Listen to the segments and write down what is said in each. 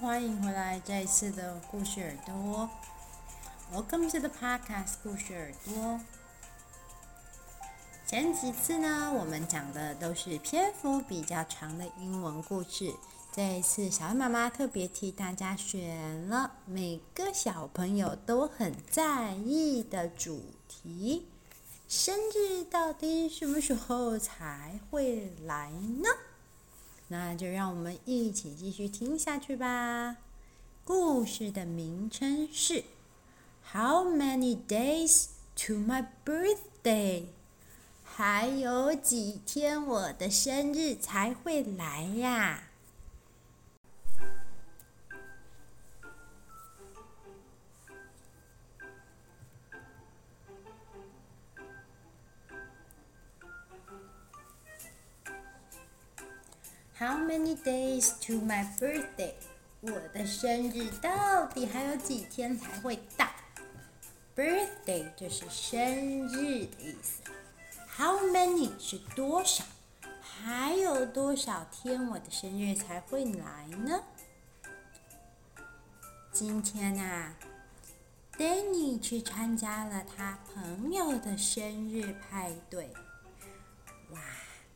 欢迎回来这一次的故事耳朵。Welcome to the podcast 故事耳朵。前几次呢，我们讲的都是篇幅比较长的英文故事。这一次，小恩妈妈特别替大家选了每个小朋友都很在意的主题：生日到底什么时候才会来呢？那就让我们一起继续听下去吧。故事的名称是 How many days to my birthday？还有几天我的生日才会来呀？How many days to my birthday？我的生日到底还有几天才会到？Birthday 就是生日的意思。How many 是多少？还有多少天我的生日才会来呢？今天啊，Danny 去参加了他朋友的生日派对。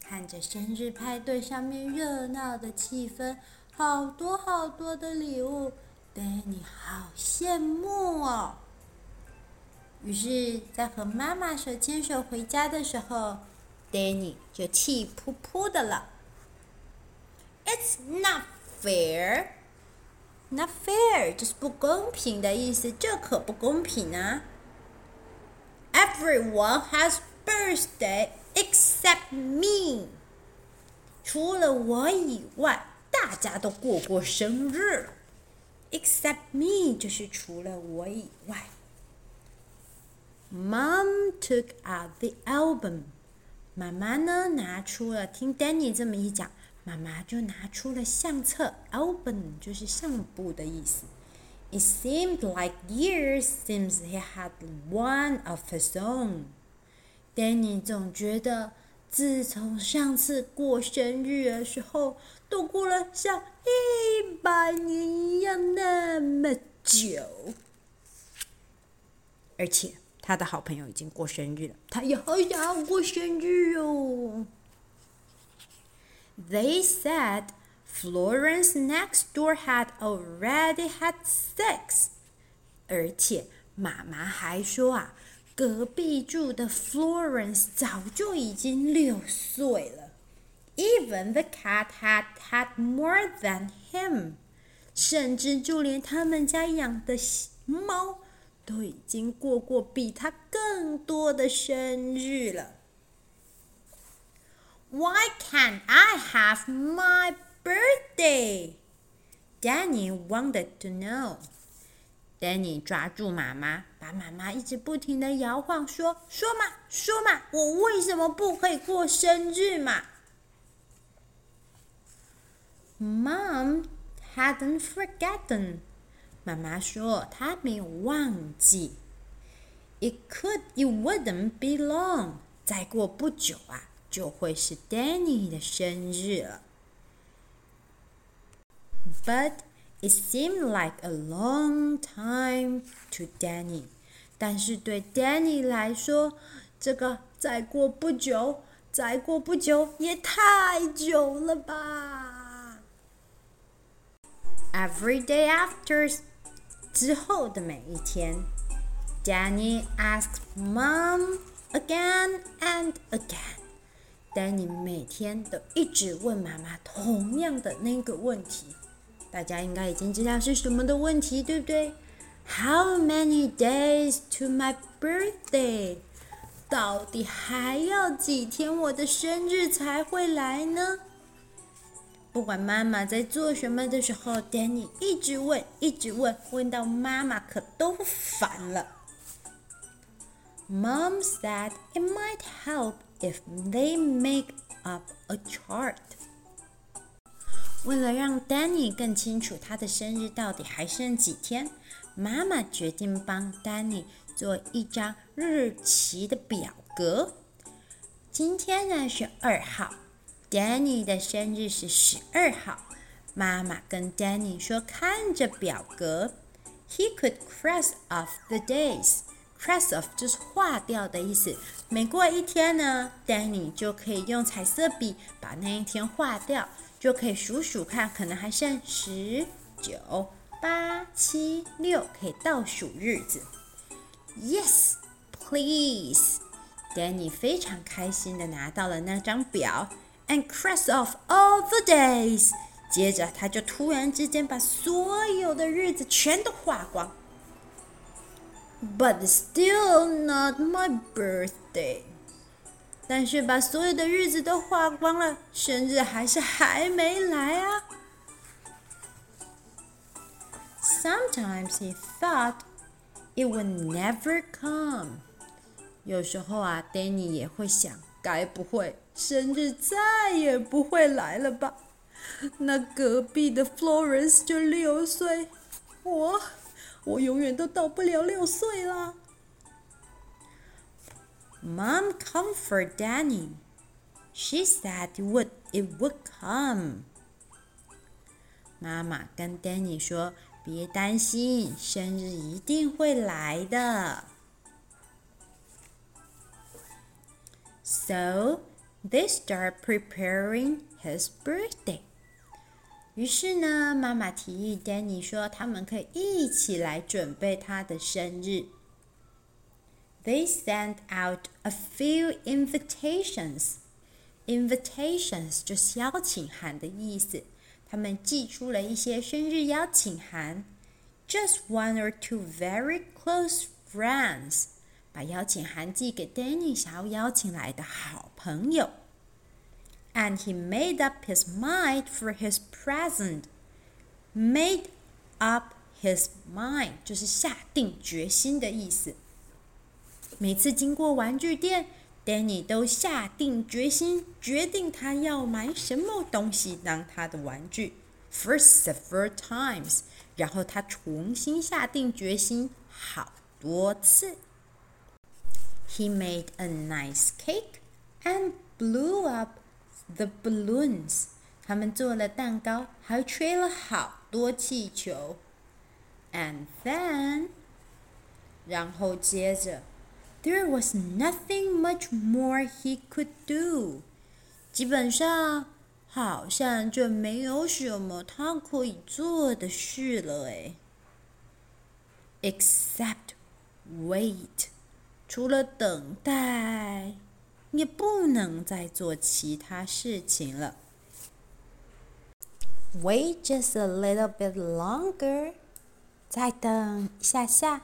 看着生日派对上面热闹的气氛，好多好多的礼物，Danny 好羡慕哦。于是，在和妈妈手牵手回家的时候，Danny 就气噗噗的了。It's not fair. Not fair 就是不公平的意思，这可不公平啊！Everyone has birthday. Except me，除了我以外，大家都过过生日。Except me 就是除了我以外。Mom took out the album，妈妈呢拿出了，听 Danny 这么一讲，妈妈就拿出了相册。Album 就是相簿的意思。It seemed like years since he had one of his own。Danny 总觉得，自从上次过生日的时候，都过了像一百年一样那么久。而且，他的好朋友已经过生日了，他也好想要过生日哦。They said Florence next door had already had sex。而且，妈妈还说啊。隔壁住的 Florence 早就已经六岁了，Even the cat had had more than him，甚至就连他们家养的猫都已经过过比他更多的生日了。Why can't I have my birthday? Danny wanted to know. Danny 抓住妈妈， 把妈妈一直不停地摇晃，说：“说嘛，说嘛，我为什么不可以过生日嘛？”Mom hadn't forgotten。妈妈说她没有忘记。It could, it wouldn't be long。再过不久啊，就会是 Danny 的生日了。But It seemed like a long time to Danny， 但是对 Danny 来说，这个再过不久，再过不久也太久了吧？Every day after，之后的每一天，Danny asked Mom again and again。Danny 每天都一直问妈妈同样的那个问题。大家应该已经知道是什么的问题，对不对 ？How many days to my birthday？到底还要几天我的生日才会来呢？不管妈妈在做什么的时候，Danny 一直问，一直问，问到妈妈可都烦了。Mom said it might help if they make up a chart. 为了让 Danny 更清楚他的生日到底还剩几天， 妈妈决定帮 Danny 做一张日期的表格。今天呢是二号，Danny 的生日是十二号，妈妈跟 Danny 说：“看着表格，he could cross off the days。cross off 就是划掉的意思。每过一天呢，Danny 就可以用彩色笔把那一天划掉，就可以数数看，可能还剩十、九、八、七、六，可以倒数日子。Yes, please。Danny 非常开心地拿到了那张表，and cross off all the days。接着，他就突然之间把所有的日子全都画光。But still not my birthday。但是把所有的日子都画光了，生日还是还没来啊。Sometimes he thought it would never come。有时候啊，Danny 也会想，该不会生日再也不会来了吧？那隔壁的 Florence 就六岁，我我永远都到不了六岁啦。Mom comfort Danny. She said it would it would come. 妈妈跟 Danny 说：“ 别担心，生日一定会来的。” So they start preparing his birthday. 于是呢，妈妈提议 Danny 说，他们可以一起来准备他的生日。They sent out a few invitations. Invitations 就是邀请函的意思。他们寄出了一些生日邀请函。Just one or two very close friends. 把邀请函寄给 Danny 想要邀请来的好朋友。And he made up his mind for his present. Made up his mind 就是下定决心的意思。每次经过玩具店，Danny 都下定决心，决定他要买什么东西当他的玩具。For several times，然后他重新下定决心好多次。He made a nice cake and blew up The balloons，他们做了蛋糕，还吹了好多气球。And then，然后接着 ，There was nothing much more he could do。基本上，好像就没有什么他可以做的事了，哎。Except wait，除了等待。也不能再做其他事情了。Wait just a little bit longer，再等一下下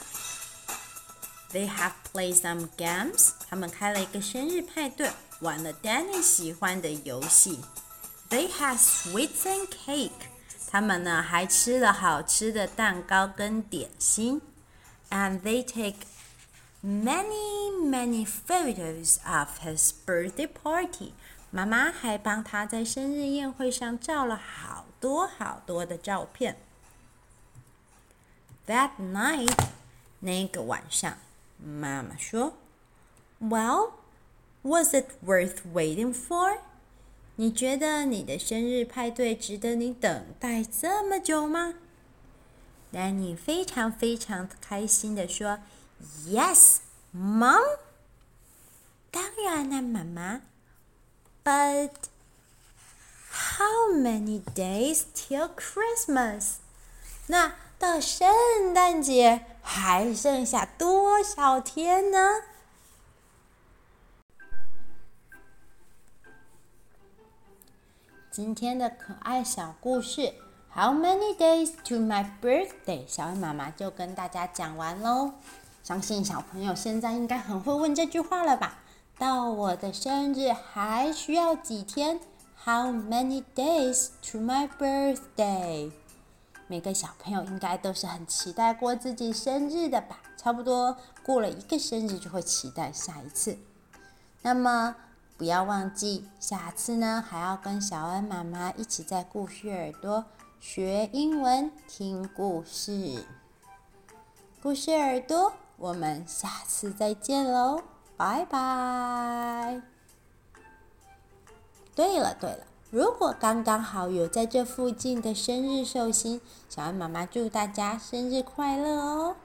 They have played some games. 他们开了一个生日派对，玩了 Danny 喜欢的游戏。They had sweets and cake. 他们呢还吃了好吃的蛋糕跟点心。And they take many many photos of his birthday party. 妈妈还帮他在生日宴会上照了好多好多的照片。That night，那个晚上，妈妈说：“Well, was it worth waiting for？” 你觉得你的生日派对值得你等待这么久吗？Danny 非常非常开心地说：“Yes, Mom。”当然了，妈妈。But how many days till Christmas？那到圣诞节还剩下多少天呢？今天的可爱小故事，How many days to my birthday？小恩妈妈就跟大家讲完喽。相信小朋友现在应该很会问这句话了吧？到我的生日还需要几天？How many days to my birthday？每个小朋友应该都是很期待过自己生日的吧？差不多过了一个生日，就会期待下一次。那么不要忘记，下次呢还要跟小恩妈妈一起在故事耳朵学英文、听故事。故事耳朵，我们下次再见喽，拜拜。对了对了。如果刚刚好有在这附近的生日寿星，小安妈妈祝大家生日快乐哦！